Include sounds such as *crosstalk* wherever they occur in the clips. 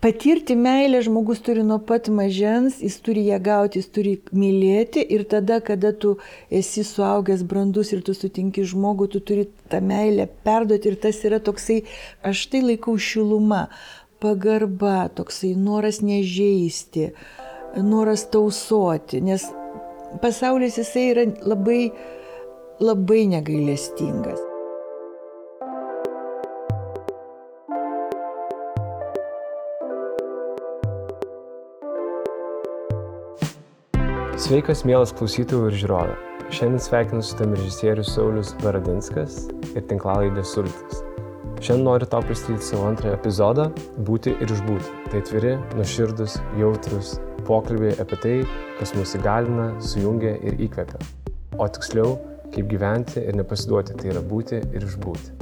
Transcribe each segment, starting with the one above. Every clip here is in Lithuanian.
patirti meilę žmogus turi nuo pat mažens, jis turi ją gauti, jis turi mylėti ir tada, kada tu esi suaugęs brandus ir tu sutinki žmogų, tu turi tą meilę perduoti ir tas yra toksai, aš tai laikau šiluma, pagarba, toksai noras nežeisti, noras tausoti, nes pasaulis jisai yra labai, labai negailestingas. Sveikas, mielas klausytojų ir žiūrovė. Šiandien sveikinu su tam režisierius Saulis Baradinskas ir tinklalaidė Sultis. Šiandien noriu tau pristatyti savo antrąją epizodą - Būti ir išbūti. Tai atviri, nuoširdus, jautrus pokalbiai apie tai, kas mus įgalina, sujungia ir įkvepia. O tiksliau, kaip gyventi ir nepasiduoti, tai yra būti ir išbūti.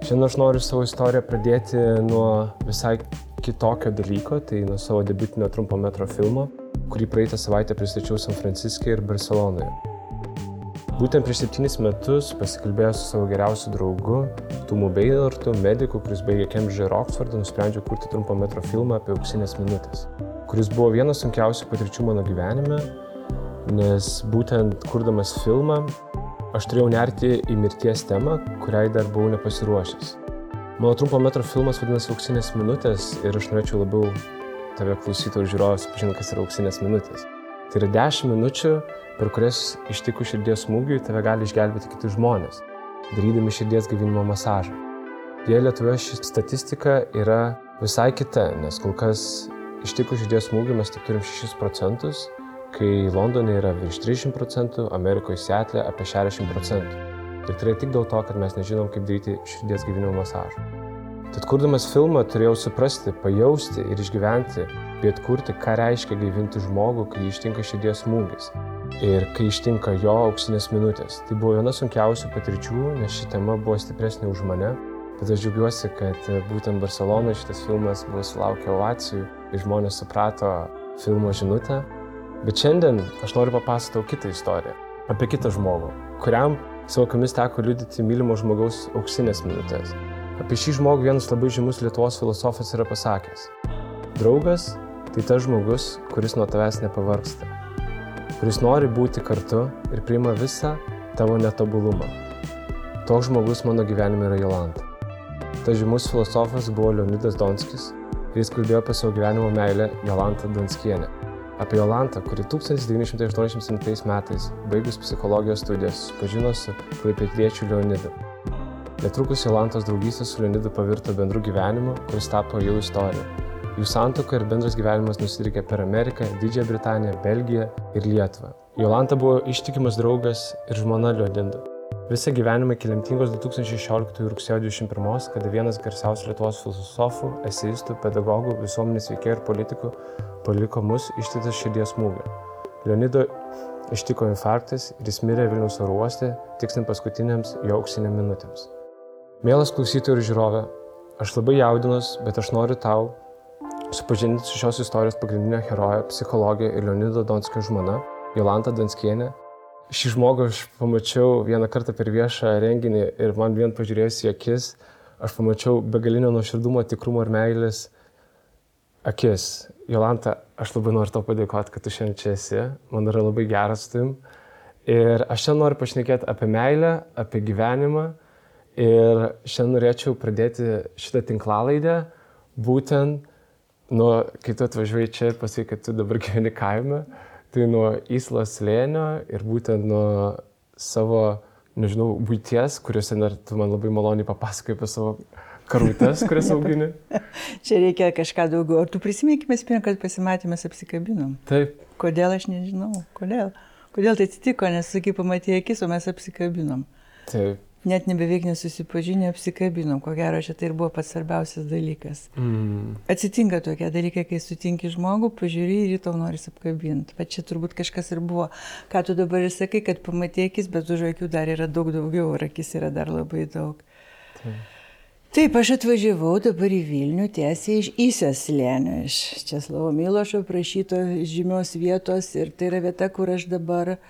Šiandien aš noriu savo istoriją pradėti nuo visai kitokio dalyko, tai nuo savo debiutinio trumpo metro filmo kurį praeitą savaitę pristačiau San Franciske ir Barcelonoje. Būtent prieš septynis metus pasikalbėjęs su savo geriausiu draugu, Tumu Beinortu, mediku, kuris baigė Cambridge ir Oxfordą, nusprendžiau kurti trumpo metro filmą apie auksinės minutės, kuris buvo vienas sunkiausių patirčių mano gyvenime, nes būtent kurdamas filmą aš turėjau nerti į mirties temą, kuriai dar buvau nepasiruošęs. Mano trumpo metro filmas vadinasi Auksinės minutės ir aš norėčiau labiau tave klausytų ir žiūrovas pažinti, kas yra auksinės minutės. Tai yra 10 minučių, per kurias ištikus širdies smūgiui tave gali išgelbėti kiti žmonės, darydami širdies gyvinimo masažą. Jie Lietuvoje ši statistika yra visai kita, nes kol kas ištikus širdies smūgiui mes tik turim 6 procentus, kai Londone yra virš 30 procentų, Amerikoje Seatle apie 60 procentų. Ir tai yra tik dėl to, kad mes nežinom, kaip daryti širdies gyvinimo masažą. Tad kurdamas filmą turėjau suprasti, pajausti ir išgyventi, bei atkurti, ką reiškia gaivinti žmogų, kai ištinka širdies smūgis ir kai ištinka jo auksinės minutės. Tai buvo viena sunkiausių patirčių, nes ši tema buvo stipresnė už mane. Bet aš džiaugiuosi, kad būtent Barcelonoje šitas filmas buvo sulaukė ovacijų ir žmonės suprato filmo žinutę. Bet šiandien aš noriu papasakoti kitą istoriją apie kitą žmogų, kuriam savo akimis teko liudyti mylimo žmogaus auksinės minutės. Apie šį žmogų vienas labai žymus Lietuvos filosofas yra pasakęs. Draugas tai tas žmogus, kuris nuo tavęs nepavarksta, kuris nori būti kartu ir priima visą tavo netobulumą. Toks žmogus mano gyvenime yra Jolanta. Tas žymus filosofas buvo Leonidas Donskis ir jis kalbėjo apie savo gyvenimo meilę Jolantą Donskienę. Apie Jolantą, kuri 1987 metais, baigus psichologijos studijas, pažino su klaipėtriečiu Leonidu. Netrukus Jolantos draugystė su Leonidu pavirto bendru gyvenimu, kuris tapo jau istorija. Jų santoka ir bendras gyvenimas nusidrikė per Ameriką, Didžiąją Britaniją, Belgiją ir Lietuvą. Jolanta buvo ištikimas draugas ir žmona Leonido. Visą gyvenimą iki lemtingos 2016 rugsėjo 21, kada vienas garsiausių Lietuvos filosofų, eseistų, pedagogų, visuomenės veikėjų ir politikų paliko mus ištiktas širdies smūgio. Leonido ištiko infarktas ir jis mirė Vilniaus oro uoste, tiksint paskutiniams jo auksinėm minutėms. Mielas klausytojų ir žiūrovė, aš labai jaudinuos, bet aš noriu tau supažindinti su šios istorijos pagrindinė heroja, psichologė ir Leonido Donskio žmona, Jolanta Donskienė. Šį žmogų aš pamačiau vieną kartą per viešą renginį ir man vien pažiūrėjus į akis, aš pamačiau begalinio nuoširdumo, tikrumo ir meilės akis. Jolanta, aš labai noriu tau padėkoti, kad tu šiandien čia esi, man yra labai geras su tavim. Ir aš šiandien noriu pašnekėti apie meilę, apie gyvenimą Ir šiandien norėčiau pradėti šitą tinklalaidę būtent nuo, kai tu atvažiuoji čia ir pasakai, kad tu dabar gyveni kaime, tai nuo Įslos slėnio ir būtent nuo savo, nežinau, būties, kuriuose dar tu man labai maloniai papasakai apie savo karutes, kurias augini. *laughs* Čia reikia kažką daugiau. Ar tu prisiminkime, kad pasimatymės apsikabinom? Taip. Kodėl aš nežinau? Kodėl? Kodėl tai atsitiko, nes, sakai, pamatė akis, o mes apsikabinom. Taip net nebeveik nesusipažinę apsikabinom, ko gero čia tai ir buvo pats svarbiausias dalykas. Mm. Atsitinka tokie dalykai, kai sutinki žmogų, pažiūrį ir tau noris apkabinti. Bet čia turbūt kažkas ir buvo, ką tu dabar ir sakai, kad pamatėkis, bet už akių dar yra daug daugiau, ir akis yra dar labai daug. Taip. Taip, aš atvažiavau dabar į Vilnių tiesiai iš Įsės lėnio, iš Česlovo Milošo prašyto žymios vietos ir tai yra vieta, kur aš dabar uh,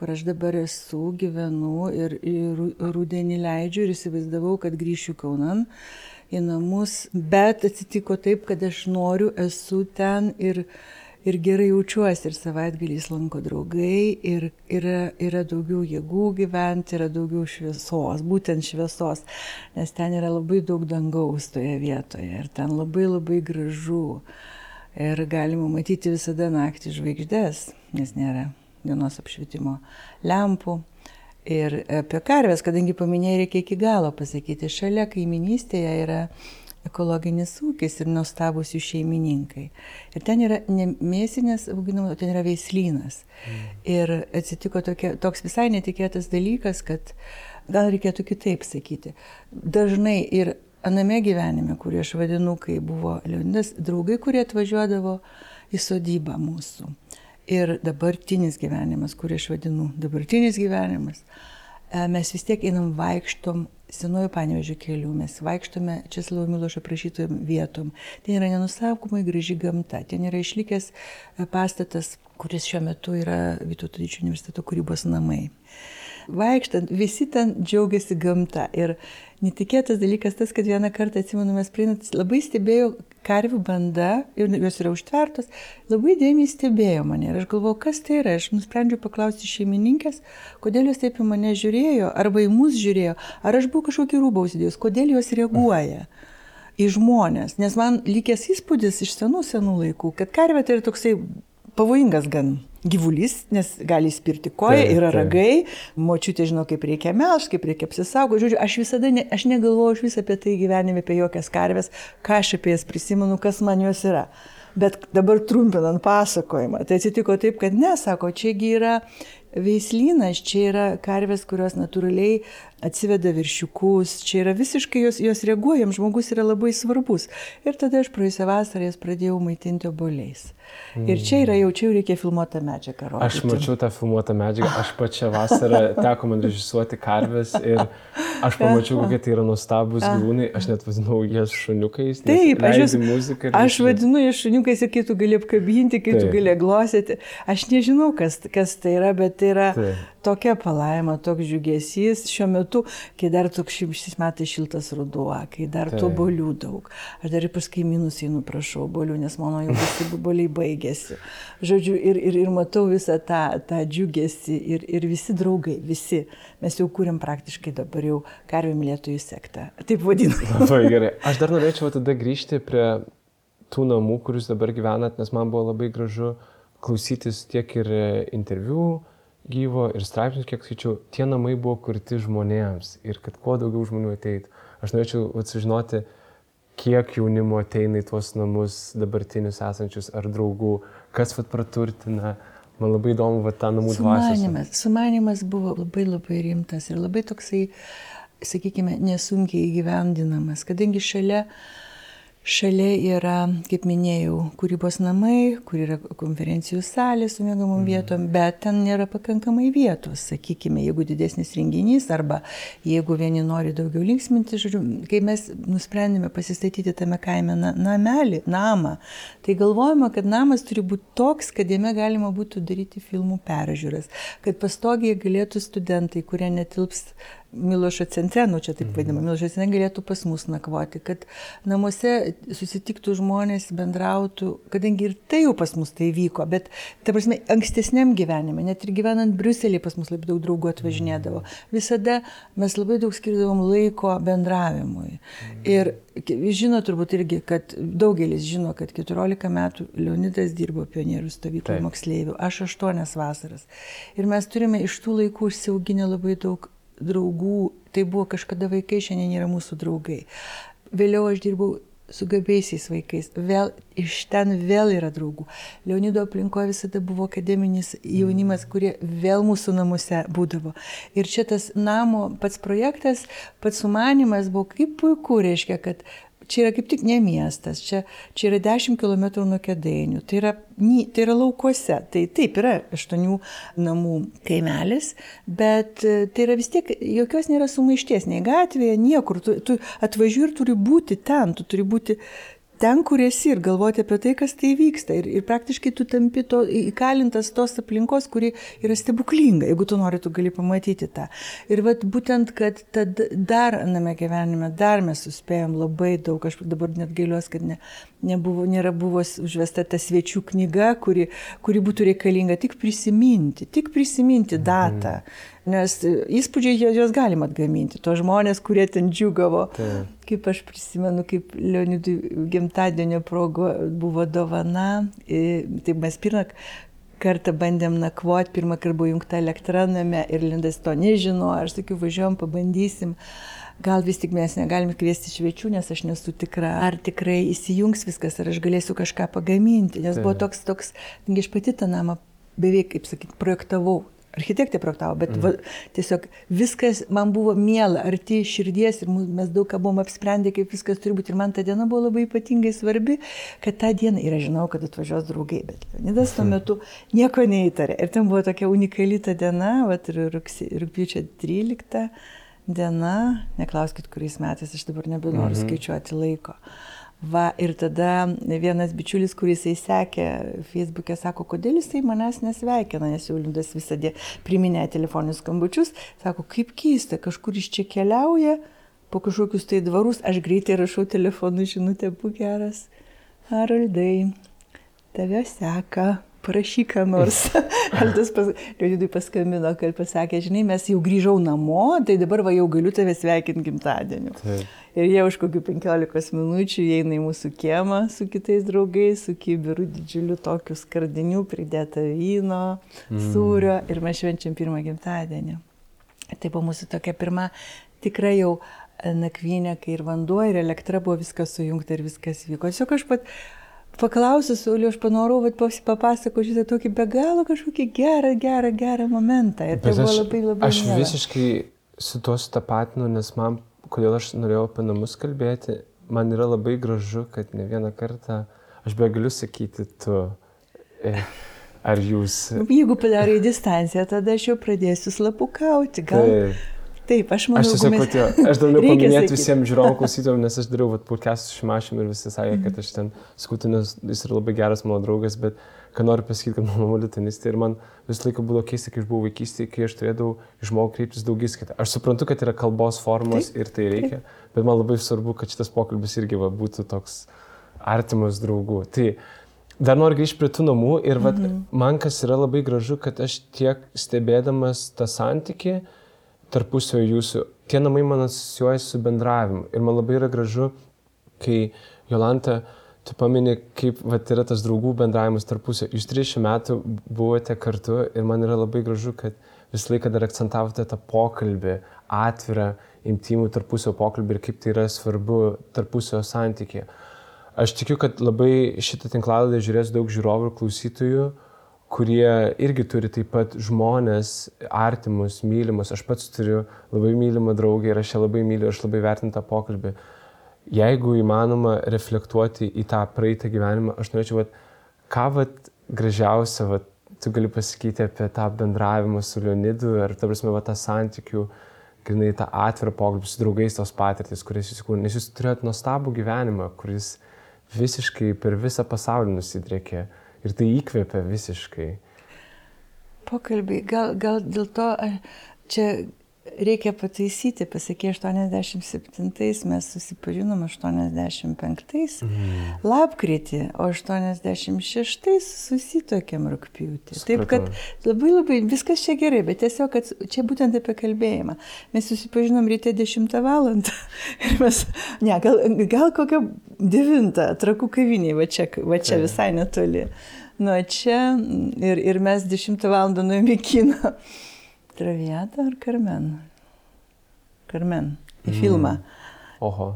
kur aš dabar esu, gyvenu ir, ir rudenį leidžiu ir įsivaizdavau, kad grįšiu Kaunan į namus, bet atsitiko taip, kad aš noriu, esu ten ir, ir gerai jaučiuosi ir savaitgaliais lanko draugai ir yra, yra daugiau jėgų gyventi, yra daugiau šviesos, būtent šviesos, nes ten yra labai daug dangaus toje vietoje ir ten labai labai gražu. Ir galima matyti visada naktį žvaigždės, nes nėra dienos apšvietimo lempų. Ir apie karves, kadangi paminėjai, reikia iki galo pasakyti, šalia kaiminystėje yra ekologinis ūkis ir nuostabus jų šeimininkai. Ir ten yra ne mėsinės auginamos, ten yra veislynas. Mm. Ir atsitiko tokia, toks visai netikėtas dalykas, kad gal reikėtų kitaip sakyti. Dažnai ir aname gyvenime, kurį aš vadinu, kai buvo Leonidas, draugai, kurie atvažiuodavo į sodybą mūsų. Ir dabartinis gyvenimas, kurį aš vadinu dabartinis gyvenimas, e, mes vis tiek einam vaikštom senuoju panevežiu keliu, mes vaikštome Česlovo Milošo prašytojom vietom. Ten yra nenusakomai graži gamta, ten yra išlikęs e, pastatas, kuris šiuo metu yra Vytauto Didžiojo universiteto kūrybos namai. Vaikštant, visi ten džiaugiasi gamta. Ir netikėtas dalykas tas, kad vieną kartą, atsimenu, mes prieinat, labai stebėjo karvių banda, ir jos yra užtvertos, labai dėmiai stebėjo mane. Ir aš galvojau, kas tai yra. Aš nusprendžiau paklausti šeimininkės, kodėl jos taip į mane žiūrėjo, arba į mus žiūrėjo, ar aš buvau kažkokį rūbą užsidėjus, kodėl jos reaguoja į žmonės. Nes man likęs įspūdis iš senų senų laikų, kad karvė tai yra toksai pavojingas gan gyvulys, nes gali spirti koją, tai, yra ragai, močiutė žino, kaip reikia melš, kaip reikia apsisaugoti. Žodžiu, aš visada, ne, aš negalvoju iš vis apie tai gyvenime, apie jokias karves, ką aš apie jas prisimenu, kas man jos yra. Bet dabar trumpinant pasakojimą, tai atsitiko taip, kad nesako, čiagi yra veislynas, čia yra karvės, kurios natūraliai atsiveda viršiukus, čia yra visiškai jos, jos reaguojam, žmogus yra labai svarbus. Ir tada aš praėjusią vasarą jas pradėjau maitinti oboliais. Ir čia yra, jau čia jau reikia filmuotą medžiagą. Rodyti. Aš mačiau tą filmuotą medžiagą, aš pačią vasarą teko man režisuoti karves ir aš pamačiau, kokie tai yra nuostabus gyvūnai, aš net vadinau jas šuniukais. Taip, aš, jūs, muziką, aš vadinu jas šuniukais ir kai tu gali apkabinti, kai Taip. tu gali glosyti. Aš nežinau, kas, kas tai yra, bet tai yra Taip. Tokia palaima, toks džiugesys šiuo metu, kai dar toks šis metais šiltas ruduo, kai dar Taip. tų bolių daug. Aš dar ir pas kaimynus einu, prašau, bolių, nes mano jau visi boliai baigė baigėsi. Žodžiu, ir, ir, ir matau visą tą, tą džiugesį ir, ir visi draugai, visi. Mes jau kūrėm praktiškai dabar jau karvių mylėtojų sektą. Taip vadinam. Labai gerai. Aš dar norėčiau tada grįžti prie tų namų, kur jūs dabar gyvenat, nes man buvo labai gražu klausytis tiek ir interviu gyvo ir straipsnius, kiek skaičiau, tie namai buvo kurti žmonėms ir kad kuo daugiau žmonių ateitų. Aš norėčiau sužinoti, kiek jaunimo ateina į tuos namus dabartinius esančius ar draugų, kas vat praturtina. Man labai įdomu, va, tą namų dvasią. Sumanimas, sumanimas buvo labai labai rimtas ir labai toksai, sakykime, nesunkiai įgyvendinamas, kadangi šalia uh, Šalia yra, kaip minėjau, kūrybos namai, kur yra konferencijų salė su mėgamom mhm. vietom, bet ten nėra pakankamai vietos, sakykime, jeigu didesnis renginys arba jeigu vieni nori daugiau linksminti, žodžiu, kai mes nusprendėme pasistatyti tame kaime namelį, namą, tai galvojama, kad namas turi būti toks, kad jame galima būtų daryti filmų peržiūras, kad pastogiai galėtų studentai, kurie netilps Milošo centre, nu čia taip mhm. vadinama, Milošo centre galėtų pas mus nakvoti, kad namuose susitiktų žmonės, bendrautų, kadangi ir tai jau pas mus tai vyko, bet, ta prasme, ankstesniam gyvenime, net ir gyvenant Briuselį pas mus labai daug draugų atvažinėdavo, mhm. visada mes labai daug skirdavom laiko bendravimui. Mhm. Ir žino turbūt irgi, kad daugelis žino, kad 14 metų Leonidas dirbo pionierių stovykloje moksleivių, aš 8 vasaras. Ir mes turime iš tų laikų užsiauginę labai daug draugų, tai buvo kažkada vaikai, šiandien yra mūsų draugai. Vėliau aš dirbau su gabiaisiais vaikais, vėl iš ten vėl yra draugų. Leonido aplinkoje visada buvo akademinis jaunimas, kurie vėl mūsų namuose būdavo. Ir čia tas namo pats projektas, pats sumanimas buvo kaip puiku, reiškia, kad čia yra kaip tik ne miestas, čia, čia yra 10 km nuo kėdainių, tai yra, tai yra laukuose, tai taip yra aštuonių namų kaimelis, bet e, tai yra vis tiek jokios nėra sumaišties, nei gatvėje, niekur, tu, tu atvažiuoji ir turi būti ten, tu turi būti ten, kur esi ir galvoti apie tai, kas tai vyksta. Ir, ir praktiškai tu tampi to, įkalintas tos aplinkos, kuri yra stebuklinga. Jeigu tu nori, tu gali pamatyti tą. Ir vat, būtent, kad tad dar aname gyvenime, dar mes suspėjom labai daug. Aš dabar net gailiuosi, kad ne, nebuvo, nėra buvo užvesta ta svečių knyga, kuri, kuri būtų reikalinga tik prisiminti, tik prisiminti datą. Mhm. Nes įspūdžiai juos galima atgaminti. To žmonės, kurie ten džiugavo. Tai. Kaip aš prisimenu, kaip Leonidui gimtadienio progo buvo dovana. Taip mes pirmą kartą bandėm nakvoti, pirmą kartą buvo jungta elektra name ir Lindas to nežino. Aš sakiau, važiuojam, pabandysim. Gal vis tik mes negalim kviesti švečių, nes aš nesu tikra, ar tikrai įsijungs viskas, ar aš galėsiu kažką pagaminti. Nes buvo toks, toks, aš pati tą namą beveik, kaip sakyti, projektavau architektė projektavo, bet mhm. va, tiesiog viskas man buvo miela, arti širdies ir mes daug ką buvom apsprendę, kaip viskas turi būti. Ir man ta diena buvo labai ypatingai svarbi, kad tą dieną, ir aš žinau, kad atvažiuos draugai, bet Leonidas tuo mhm. metu nieko neįtarė. Ir ten buvo tokia unikali ta diena, va, rūpiučio 13 diena, neklauskit, kuriais metais, aš dabar nebenoriu mhm. skaičiuoti laiko. Va, ir tada vienas bičiulis, kuris įsekė Facebook'e, sako, kodėl jisai manęs nesveikina, nes jau Lindas visą dieną priminė telefoninius skambučius, sako, kaip keista, kažkur iš čia keliauja, po kažkokius tai dvarus, aš greitai rašau telefonu žinutę, būk geras, Haraldai, tave seka, parašyk ką nors. *laughs* Aldas pas, Leonidui paskambino, kad pasakė, žinai, mes jau grįžau namo, tai dabar va jau galiu tave sveikinti gimtadieniu. Taip. Ir jie už kokių 15 minučių įeina į mūsų kiemą su kitais draugais, su kibiru didžiuliu tokiu skardiniu, pridėta vyno, mm. sūrio ir mes švenčiam pirmą gimtadienį. Tai buvo mūsų tokia pirma tikrai jau nakvynė, kai ir vanduo, ir elektra buvo viskas sujungta ir viskas vyko. Tiesiog aš pat paklausiu Sauliu, aš panorau, bet papasakoti šitą tokį be galo kažkokį gerą, gerą, gerą momentą. Ir tai bet buvo aš, labai labai. Aš mėla. visiškai su tuo sutapatinu, nes man kodėl aš norėjau apie namus kalbėti, man yra labai gražu, kad ne vieną kartą, aš be galiu sakyti tu, e, ar jūs. Jeigu padarai distanciją, tada aš jau pradėsiu slapukauti. Gal... Taip. Taip, aš manau, aš tiesiog mes... patio, aš daugiau paminėti visiems žiūrovų *laughs* klausytojams, nes aš dariau podcast su Šimašim ir visi sakė, kad aš ten skutu, nes jis yra labai geras mano draugas, bet ką noriu pasakyti, kad mano mama litanistė ir man visą laiką buvo keista, kai aš buvau vaikystėje, kai aš turėdavau išmokti kreiptis daugiskaitą. Aš suprantu, kad yra kalbos formos taip, ir tai reikia, taip. bet man labai svarbu, kad šitas pokalbis irgi va, būtų toks artimas draugų. Tai dar noriu grįžti prie tų namų ir va, mhm. man kas yra labai gražu, kad aš tiek stebėdamas tą santykį tarpusio jūsų, tie namai man asocijuojasi su bendravimu. Ir man labai yra gražu, kai Jolanta uh, tu pamini, kaip vat, yra tas draugų bendravimas tarpusio. Jūs 30 metų buvote kartu ir man yra labai gražu, kad visą laiką dar akcentavote tą pokalbį, atvirą, intimų tarpusio pokalbį ir kaip tai yra svarbu tarpusio santykė. Aš tikiu, kad labai šitą tinklaladę žiūrės daug žiūrovų ir klausytojų, kurie irgi turi taip pat žmonės, artimus, mylimus. Aš pats turiu labai mylimą draugę ir aš ją labai myliu, aš labai vertinu tą pokalbį. Jeigu įmanoma reflektuoti į tą praeitą gyvenimą, aš norėčiau, vat, ką vat, gražiausia vat, tu gali pasakyti apie tą bendravimą su Leonidu ir, ta prasme, vat, tą santykių, grinai tą atvirą pokalbį su draugais tos patirtis, kurias jūs įkūrėte, nes jūs turėjote nuostabų gyvenimą, kuris visiškai per visą pasaulį nusidrėkė ir tai įkvėpė visiškai. Pokalbiai, gal, gal dėl to čia reikia pataisyti, pasakė 87, mes susipažinom 85 mm. lapkritį, o 86 susitokėm rūpjūtį. Taip kad labai labai viskas čia gerai, bet tiesiog, kad čia būtent apie kalbėjimą. Mes susipažinom ryte 10 val. *laughs* ir mes, ne, gal, gal kokią 9 trakų kaviniai, va čia, va čia visai netoli. Nuo čia ir, ir mes 10 val. nuėjome į kiną. Traviata ar Karmen? Karmen. Į mm. filmą. Oho.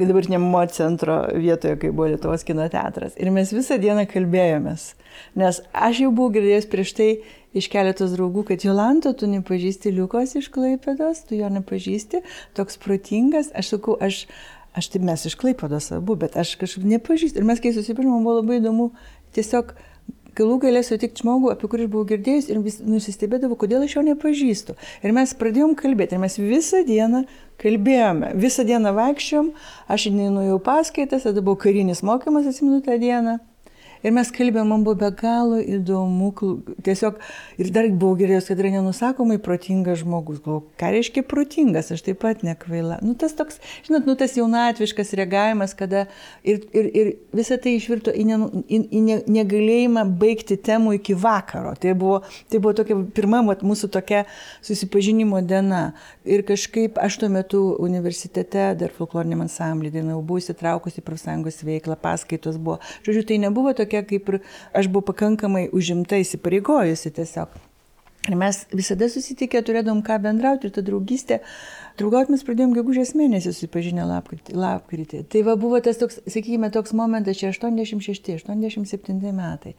Dabartinė mo centro vietoje, kai buvo Lietuvos kino teatras. Ir mes visą dieną kalbėjomės. Nes aš jau buvau girdėjęs prieš tai iš keletos draugų, kad Jolanta, tu nepažįsti Liukos iš Klaipėdos, tu jo nepažįsti, toks protingas. Aš sakau, aš, aš taip mes iš Klaipėdos abu, bet aš kažkaip nepažįstu. Ir mes kai susipažinom, buvo labai įdomu tiesiog galų galę sutikti žmogų, apie kurį buvau girdėjus ir vis nusistebėdavau, kodėl aš jo nepažįstu. Ir mes pradėjom kalbėti, ir mes visą dieną kalbėjome, visą dieną vaikščiom, aš nuėjau paskaitas, tada buvo karinis mokymas, atsimenu tą dieną. Ir mes kalbėjome, man buvo be galo įdomu, tiesiog, ir dar buvau girdėjęs, kad yra nenusakomai protingas žmogus. Galvoju, ką reiškia protingas, aš taip pat nekvaila. Nu, tas toks, žinot, nu, tas jaunatviškas reagavimas, kada ir, ir, ir visa tai išvirto į, ne, į, į ne, negalėjimą baigti temų iki vakaro. Tai buvo, tai buvo tokia pirma mat, mūsų tokia susipažinimo diena. Ir kažkaip aš tuo metu universitete, dar folkloriniam ansamblį dainavau, buvau įsitraukusi į profsąjungos veiklą, paskaitos buvo. Žodžiu, tai nebuvo tokia tokia kaip ir aš buvau pakankamai užimta įsipareigojusi tiesiog. Ir mes visada susitikę turėdom ką bendrauti ir ta draugystė. Draugauti mes pradėjom gegužės mėnesį susipažinę lapkritį, lapkritį. Tai va buvo tas toks, sakykime, toks momentas, čia 86-87 metai.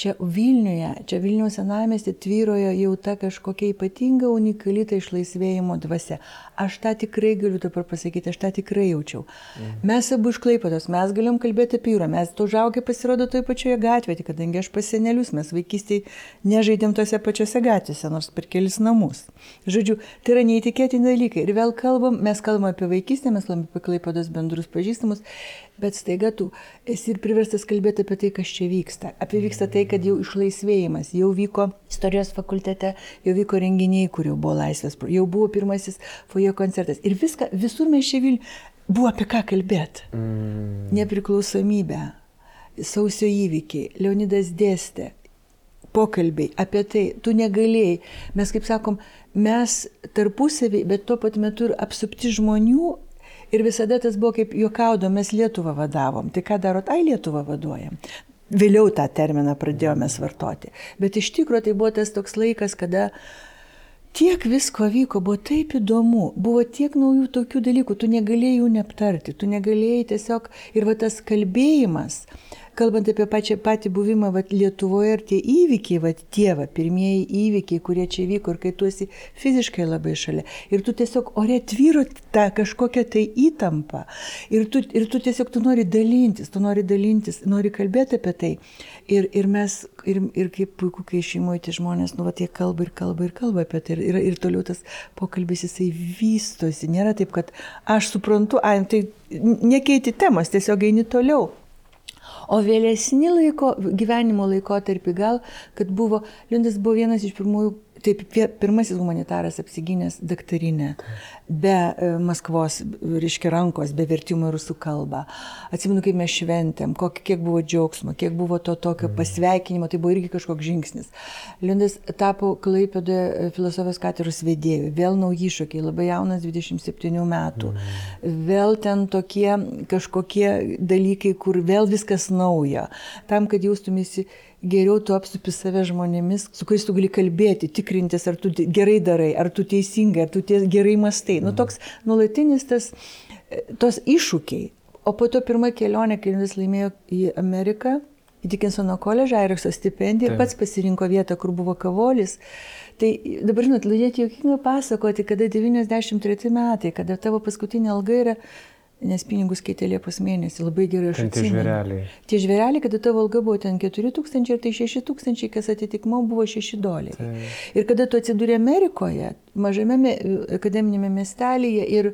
Čia Vilniuje, čia Vilniaus senamestį tvyrojo jau ta kažkokia ypatinga unikali ta išlaisvėjimo dvasia. Aš tą tikrai galiu dabar pasakyti, aš tą tikrai jaučiau. Mhm. Mes abu išklaipotos, mes galim kalbėti apie jūrą, mes to žaugė pasirodo toje pačioje gatvėje, kadangi aš pasenelius, mes vaikystėje nežaidėm tose pačiose gatvėse, nors per kelis namus. Žodžiu, tai yra neįtikėtini dalykai. Ir vėl kalbam, mes kalbam apie vaikystę, mes kalbam apie klaipotos bendrus pažįstamus, bet staiga tu esi ir priverstas kalbėti apie tai, kas čia vyksta. Apie vyksta tai, kad jau išlaisvėjimas, jau vyko istorijos fakultete, jau vyko renginiai, kur jau buvo laisvės, jau buvo pirmasis fojo koncertas. Ir viską, visur mes čia Vilniuje buvo apie ką kalbėti. Mm. Nepriklausomybę, sausio įvykiai, Leonidas dėstė, pokalbiai apie tai, tu negalėjai. Mes, kaip sakom, mes tarpusavį, bet tuo pat metu ir apsupti žmonių. Ir visada tas buvo kaip juokaudom, mes Lietuvą vadavom. Tai ką darot? Ai, Lietuvą vaduojam. Vėliau tą terminą pradėjome vartoti. Bet iš tikrųjų tai buvo tas toks laikas, kada tiek visko vyko, buvo taip įdomu, buvo tiek naujų tokių dalykų, tu negalėjai jų neaptarti, tu negalėjai tiesiog ir va tas kalbėjimas, kalbant apie pačią patį buvimą vat, Lietuvoje ir tie įvykiai, vat, tie va, pirmieji įvykiai, kurie čia vyko ir kai tu esi fiziškai labai šalia. Ir tu tiesiog ore tvyro tą kažkokią tai įtampą. Ir tu, ir tu tiesiog tu nori dalintis, tu nori dalintis, nori kalbėti apie tai. Ir, ir mes, ir, ir kaip puiku, kai šeimoje tie žmonės, nu, va, tie kalba ir kalba ir kalba apie tai. Ir, ir, ir toliau tas pokalbis jisai vystosi. Nėra taip, kad aš suprantu, ai, tai nekeiti temos, tiesiog eini toliau. O vėlesni laiko, gyvenimo laikotarpį gal, kad buvo, Lindas buvo vienas iš pirmųjų Taip, pirmasis humanitaras apsigynęs daktarinę, be e, Maskvos, reiškia, rankos, be vertimo į rusų kalbą. Atsimenu, kaip mes šventėm, kok, kiek buvo džiaugsmo, kiek buvo to tokio mm. pasveikinimo, tai buvo irgi kažkoks žingsnis. Lindas tapo Klaipėdoje e, filosofijos katedros vedėjų, vėl nauji iššūkiai, labai jaunas 27 metų, mm. vėl ten tokie kažkokie dalykai, kur vėl viskas nauja, tam, kad jaustumėsi geriau tu apsupi save žmonėmis, su kuriais tu gali kalbėti, tikrintis, ar tu gerai darai, ar tu teisingai, ar tu ties, gerai mastai. Nu, toks nuolatinis tas, tos iššūkiai. O po to pirmą kelionę, kai jis laimėjo į Ameriką, į Dickinsono koledžą, Airikso stipendiją, pats pasirinko vietą, kur buvo kavolis. Tai dabar, žinot, lūdėti jokingai pasakoti, kada 93 metai, kada tavo paskutinė alga yra nes pinigus keitė Liepos mėnesį, labai gerai aš atsimenu. Tie žvėreliai. Tie žvėreliai, kada tavo alga buvo ten 4 tūkstančiai ir tai 6 tūkstančiai, kas atitikmo buvo 6 doleriai. Tai. Ir kada tu atsidūrė Amerikoje, mažame akademinėme miestelėje ir,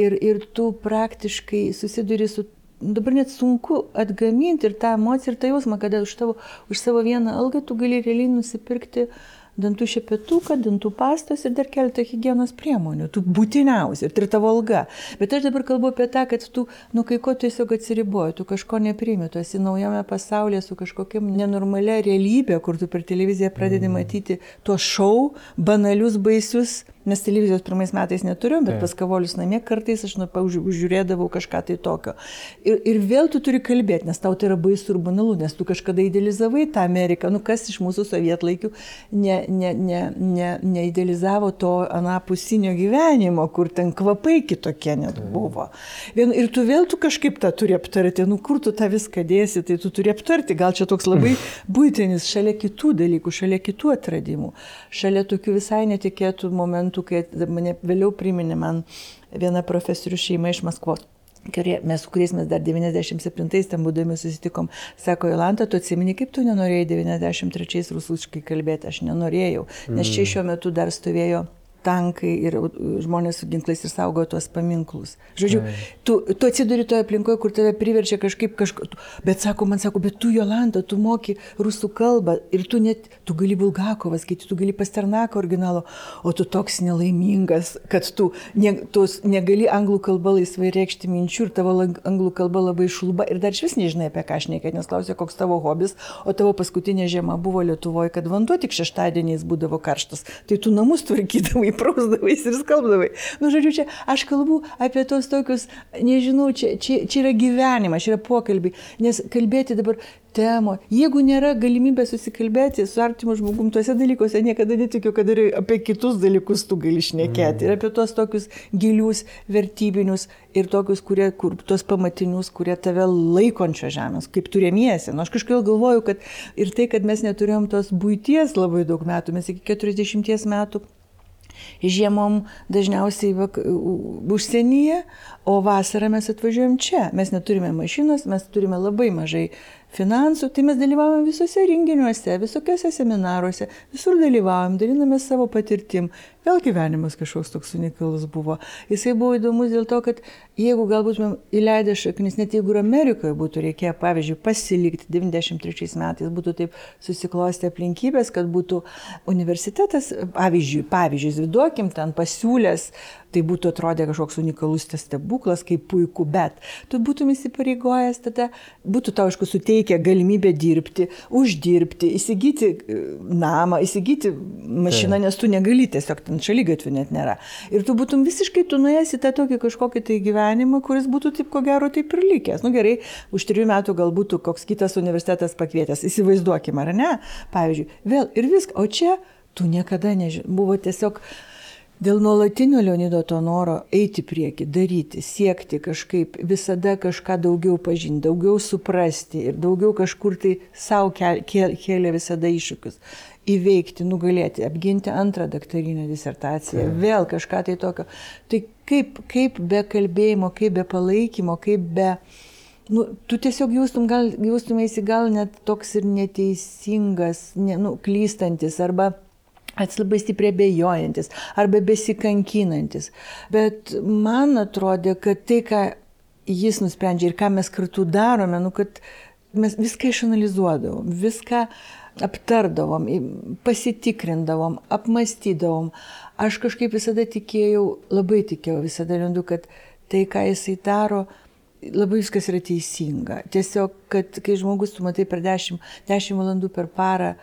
ir, ir tu praktiškai susiduri su dabar net sunku atgaminti ir tą emociją ir tą jausmą, kada už, tavo, už savo vieną algą tu gali realiai nusipirkti uh, dantų šepetuką, dantų pastos ir dar keletą hygienos priemonių, tų būtiniausių, ir tai tavo alga. Bet aš dabar kalbu apie tą, kad tu, nu kai ko tiesiog atsiriboji, tu kažko neprimi, tu esi naujame pasaulyje su kažkokia nenormalia realybė, kur tu per televiziją pradedi mm. matyti tuos šou, banalius, baisius, Mes televizijos pirmais metais neturėjom, bet pas kavolius namie kartais aš nu, žiūrėdavau kažką tai tokio. Ir, ir vėl tu turi kalbėti, nes tau tai yra baisu ir banalu, nes tu kažkada idealizavai tą Ameriką. Nu kas iš mūsų sovietlaikių neidealizavo ne, ne, ne, ne to anapusinio gyvenimo, kur ten kvapai kitokie net buvo. Vien, ir tu vėl tu kažkaip tą turi aptarti, nu kur tu tą viską dėsi, tai tu turi aptarti. Gal čia toks labai *laughs* būtinis šalia kitų dalykų, šalia kitų atradimų, šalia tokių visai netikėtų momentų momentų, kai mane vėliau priminė man viena profesorių šeima iš Maskvos. kurie, mes su kuriais mes dar 97-ais ten būdami susitikom, sako, Jolanta, tu atsimeni, kaip tu nenorėjai 93-ais rusiškai kalbėti, aš nenorėjau, nes čia šiuo metu dar stovėjo tankai ir žmonės su ginklais ir saugo tuos paminklus. Žodžiu, tu, tu atsiduri toje aplinkoje, kur tave priverčia kažkaip kažko. Bet sako, man sako, bet tu Jolanta, tu moki rusų kalbą ir tu net, tu gali Bulgakovas, kai tu gali Pasternaką originalo, o tu toks nelaimingas, kad tu, ne, tu negali anglų kalbą laisvai reikšti minčių ir tavo anglų kalba labai šluba ir dar iš vis nežinai apie ką aš nekėt, nes klausė, koks tavo hobis, o tavo paskutinė žiema buvo Lietuvoje, kad vanduo tik šeštadieniais būdavo karštas. Tai tu namus tvarkydavai prausdavais ir skalbdavai. Nu, žodžiu, čia aš kalbu apie tos tokius, nežinau, čia, čia, čia yra gyvenimas, čia yra pokalbiai, nes kalbėti dabar temo. Jeigu nėra galimybė susikalbėti su artimu žmogum tuose dalykuose, niekada netikiu, kad ir apie kitus dalykus tu gali šnekėti. Mm. Ir apie tuos tokius gilius, vertybinius ir tokius, kurie, kur, tuos pamatinius, kurie tave laikončio žemės, kaip turėmiesi. Nu, aš kažkaip galvoju, kad ir tai, kad mes neturėjom tos būties labai daug metų, mes iki 40 metų Žiemom dažniausiai užsienyje, o vasarą mes atvažiuojam čia. Mes neturime mašinos, mes turime labai mažai finansų, tai mes dalyvaujam visose renginiuose, visokiuose seminaruose, visur dalyvaujam, daliname savo patirtim. Vėl gyvenimas kažkoks toks unikalus buvo. Jisai buvo įdomus dėl to, kad jeigu galbūt įleidę šaknis, net jeigu ir Amerikoje būtų reikėję, pavyzdžiui, pasilikti 93 metais, būtų taip susiklosti aplinkybės, kad būtų universitetas, pavyzdžiui, pavyzdžiui, viduokim ten pasiūlęs tai būtų atrodę kažkoks unikalus stebuklas, kaip puiku, bet tu būtum įsipareigojęs tada, būtų tau, aišku, suteikę galimybę dirbti, uždirbti, įsigyti e, namą, įsigyti mašiną, nes tu negali tiesiog ten šalygatvių net nėra. Ir tu būtum visiškai, tu nuėjęs į tą tokį kažkokį tai gyvenimą, kuris būtų taip ko gero taip ir likęs. Nu gerai, už trijų metų gal būtų koks kitas universitetas pakvietęs, įsivaizduokim, ar ne? Pavyzdžiui, vėl ir viską, o čia tu niekada nežinai, buvo tiesiog Dėl nuolatinio Leonido to noro eiti prieki, daryti, siekti kažkaip, visada kažką daugiau pažinti, daugiau suprasti ir daugiau kažkur tai savo kėlė visada iššūkius. Įveikti, nugalėti, apginti antrą daktarinę disertaciją, ja. vėl kažką tai tokio. Tai kaip, kaip be kalbėjimo, kaip be palaikymo, kaip be... Nu, tu tiesiog jaustum, gal, jaustumėsi gal net toks ir neteisingas, ne, nu, klystantis arba ats labai stipriai abejojantis arba besikankinantis. Bet man atrodė, kad tai, ką jis nusprendžia ir ką mes kartu darome, nu, kad mes viską išanalizuodavom, viską aptardavom, pasitikrindavom, apmastydavom. Aš kažkaip visada tikėjau, labai tikėjau, visada lindu, kad tai, ką jisai daro, labai viskas yra teisinga. Tiesiog, kad kai žmogus, tu matai per 10, 10 valandų per parą,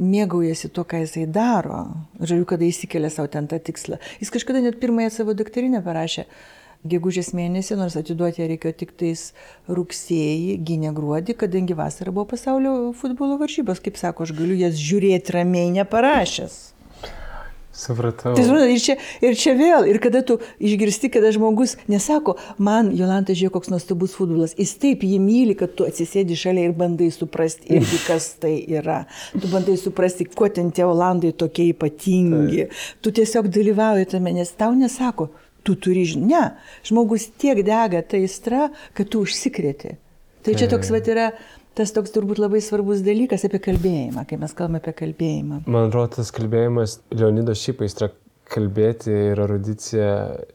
mėgaujasi to, ką jisai daro. Žodžiu, kada įsikelia savo ten tą tikslą. Jis kažkada net pirmąją savo daktarinę parašė. Gegužės mėnesį, nors atiduoti ją reikėjo tik tais rugsėjį, gynė gruodį, kadangi vasara buvo pasaulio futbolo varžybos, kaip sako, aš galiu jas žiūrėti ramiai neparašęs. Supratau. Tai, ir, čia, ir čia vėl, ir kada tu išgirsti, kada žmogus nesako, man Jolanta žiūrėk, koks nuostabus futbolas, jis taip jį myli, kad tu atsisėdi šalia ir bandai suprasti irgi, kas tai yra. Tu bandai suprasti, kuo ten tie Olandai tokie ypatingi. Tai. Tu tiesiog dalyvauji tame, nes tau nesako, tu turi žinoti. Ne, žmogus tiek dega ta aistra, kad tu užsikrėti. Tai čia toks vat yra tas toks turbūt labai svarbus dalykas apie kalbėjimą, kai mes kalbame apie kalbėjimą. Man atrodo, tas kalbėjimas, Leonido šiaip aistra kalbėti ir erudicija,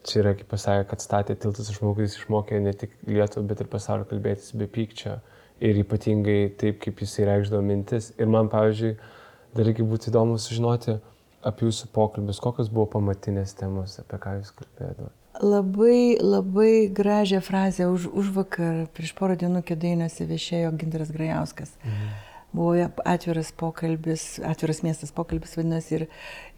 čia yra, kaip pasakė, kad statė tiltus žmogus, išmokė ne tik Lietuvą, bet ir pasaulio kalbėtis be pykčio. Ir ypatingai taip, kaip jisai reikšdavo mintis. Ir man, pavyzdžiui, dar reikia būti įdomu sužinoti apie jūsų pokalbius, kokios buvo pamatinės temos, apie ką jūs kalbėdavote labai, labai gražią frazę už, už vakar, prieš porą dienų kėdainėse viešėjo Ginteras Grajauskas. Mhm. Buvo atviras pokalbis, atviras miestas pokalbis vadinasi ir,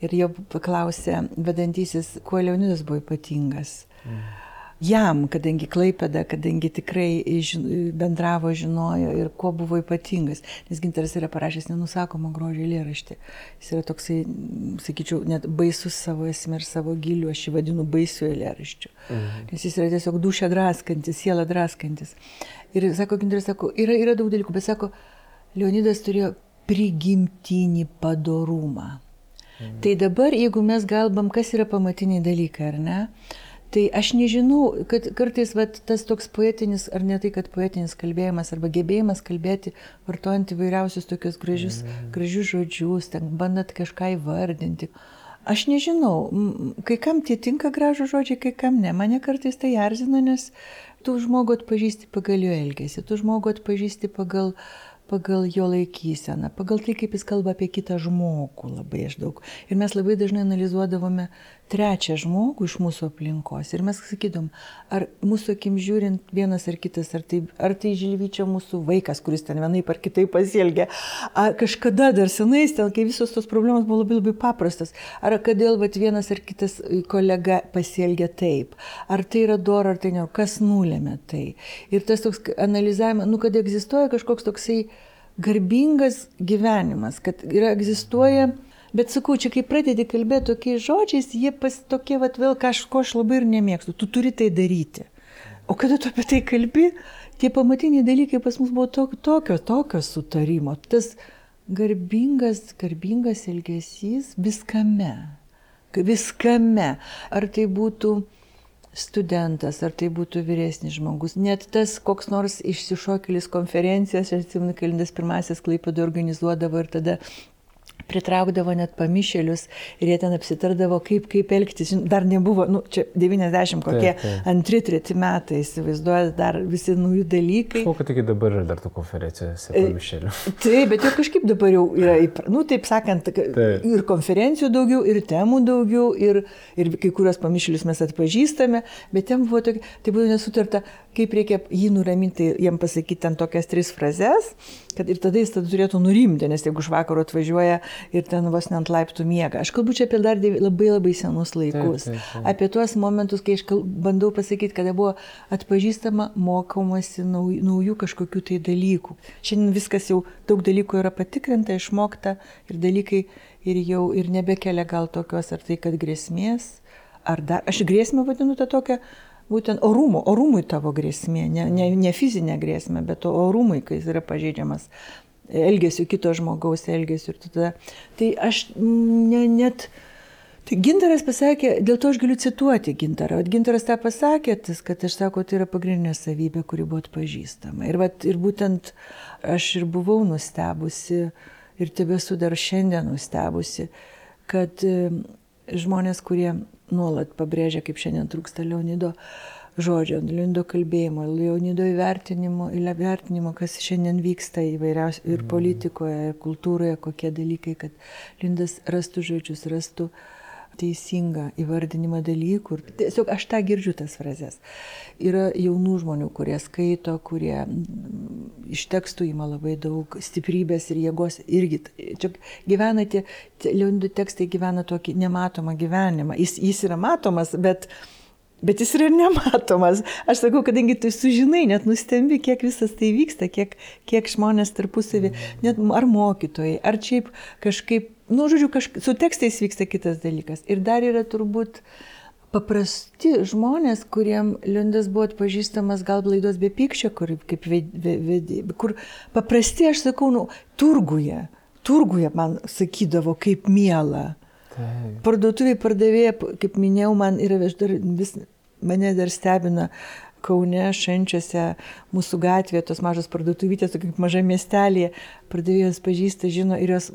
ir jo paklausė vedantysis, kuo Leonidas buvo ypatingas. Mhm jam, kadangi Klaipėda, kadangi tikrai žin, bendravo, žinojo ir kuo buvo ypatingas. Nes Ginteras yra parašęs nenusakomą grožį eilėraštį. Jis yra toksai, sakyčiau, net baisus savo esmė ir savo giliu, aš jį vadinu baisiu eilėraščiu. Mhm. Nes jis yra tiesiog dušę draskantis, sielą draskantis. Ir sako, Ginteras sako, yra, yra daug dalykų, bet sako, Leonidas turėjo prigimtinį padorumą. Mhm. Tai dabar, jeigu mes galbam, kas yra pamatiniai dalykai, ar ne? Tai aš nežinau, kad kartais vat, tas toks poetinis, ar ne tai, kad poetinis kalbėjimas, arba gebėjimas kalbėti, vartojant įvairiausius tokius gražius, mm. gražius žodžius, ten bandant kažką įvardinti. Aš nežinau, kai kam tie tinka gražų žodžiai, kai kam ne. Mane kartais tai erzina, nes tu žmogų atpažįsti pagal jo elgesį, tu žmogų atpažįsti pagal pagal jo laikyseną, pagal tai, kaip jis kalba apie kitą žmogų labai aš daug. Ir mes labai dažnai analizuodavome trečią žmogų iš mūsų aplinkos. Ir mes sakydom, ar mūsų akim žiūrint vienas ar kitas, ar tai, ar tai žilvyčio mūsų vaikas, kuris ten vienaip ar kitaip pasielgia. Ar kažkada dar senais, ten, kai visos tos problemos buvo labai labai paprastas. Ar kodėl vat, vienas ar kitas kolega pasielgia taip. Ar tai yra dora, ar tai ne, kas nulėmė tai. Ir tas toks analizavimas, nu, kad egzistuoja kažkoks toksai garbingas gyvenimas, kad yra egzistuoja. Mm Bet sakau, čia kai pradedi kalbėti tokiais žodžiais, jie pas tokie, vat, vėl kažko aš labai ir nemėgstu. Tu turi tai daryti. O kada tu apie tai kalbi, tie pamatiniai dalykai pas mus buvo tokio, tokio, tokio sutarimo. Tas garbingas, garbingas elgesys viskame. Viskame. Ar tai būtų studentas, ar tai būtų vyresnis žmogus, net tas koks nors išsišokėlis konferencijas, aš atsimenu, kalindas pirmasis klaipėdų organizuodavo ir tada pritraukdavo net pamišėlius ir jie ten apsitardavo, kaip, kaip elgtis. Dar nebuvo, nu, čia 90 kokie taip, taip. antri, treti metai, įsivaizduoja, dar visi naujų dalykai. Kad iki dabar yra dar tų konferencijose e, pamišėlių. *laughs* Taip, bet jau kažkaip dabar jau yra, nu, taip sakant, taip. ir konferencijų daugiau, ir temų daugiau, ir, ir kai kurios pamišėlius mes atpažįstame, bet ten buvo tokia, tai buvo nesutarta, kaip reikia jį nuraminti, jam pasakyti ten tokias tris frazes kad ir tada jis tada turėtų nurimti, nes jeigu iš vakaro atvažiuoja ir ten vos net laiptų miega. Aš kalbu čia apie dar labai labai senus laikus. Taip, taip, taip. Apie tuos momentus, kai aš kalb, bandau pasakyti, kada buvo atpažįstama, mokomasi naujų, naujų kažkokių tai dalykų. Šiandien viskas jau daug dalykų yra patikrinta, išmokta ir dalykai ir jau ir nebekelia gal tokios ar tai, kad grėsmės, ar dar, aš grėsmę vadinu tą tokią būtent orumo, orumui tavo grėsmė, ne, ne, ne fizinė grėsmė, bet orumui, kai jis yra pažeidžiamas elgesiu, kito žmogaus elgesiu. Ir tada, tai aš ne, net... Tai Gintaras pasakė, dėl to aš galiu cituoti Gintarą. O Gintaras tą pasakė, tas, kad aš sako, tai yra pagrindinė savybė, kuri buvo atpažįstama. Ir, vat, ir būtent aš ir buvau nustebusi ir tebesu dar šiandien nustebusi, kad žmonės, kurie nuolat pabrėžia, kaip šiandien trūksta Leonido žodžio, Leonido kalbėjimo, Leonido įvertinimo, įvertinimo, kas šiandien vyksta įvairiausiai ir mm. politikoje, ir kultūroje, kokie dalykai, kad Lindas rastų žodžius, rastų teisingą įvardinimą dalykų. Ir tiesiog aš tą girdžiu tas frazes. Yra jaunų žmonių, kurie skaito, kurie iš tekstų ima labai daug stiprybės ir jėgos. Irgi čia gyvena tie, Leonidų tekstai gyvena tokį nematomą gyvenimą. Jis, jis yra matomas, bet Bet jis yra nematomas. Aš sakau, kadangi tu sužinai, net nustembi, kiek visas tai vyksta, kiek, kiek žmonės tarpusavį, net ar mokytojai, ar šiaip kažkaip, nu, žodžiu, kažkaip, su tekstais vyksta kitas dalykas. Ir dar yra turbūt paprasti žmonės, kuriem Lindas buvo atpažįstamas gal laidos be pykščio, kur, kaip vedė, kur paprasti, aš sakau, nu, turguje, turguje man sakydavo, kaip miela. Parduotuviai pardavėja, kaip minėjau, man yra dar vis, mane dar stebina Kaune, Šančiuose, mūsų gatvėje, tos mažos parduotuvytės, kaip maža miestelėje, pardavėjos pažįsta, žino ir jos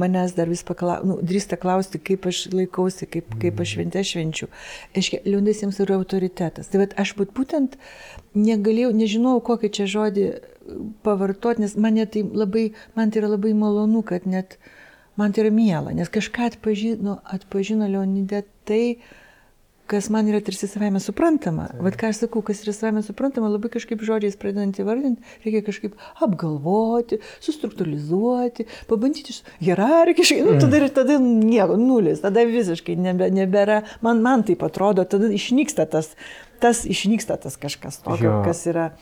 manęs dar vis paklau, nu, drįsta klausti, kaip aš laikausi, kaip, kaip aš šventę švenčiu. Aiškiai, Liūdės jiems yra autoritetas. Tai vat, aš būtent negalėjau, nežinojau, kokį čia žodį pavartoti, nes mane tai labai, man tai yra labai malonu, kad net man tai yra miela, nes kažką atpažino, atpažino Leonidė tai, kas man yra tarsi savame suprantama. Tai. Vat ką aš sakau, kas yra savame suprantama, labai kažkaip žodžiais pradedant įvardinti, reikia kažkaip apgalvoti, sustruktūrizuoti, pabandyti hierarchiškai, nu, tada ir tada nieko, nulis, tada visiškai nebe, nebėra, man, man taip atrodo, tada išnyksta tas, tas išnyksta tas kažkas tokio, jo. kas yra.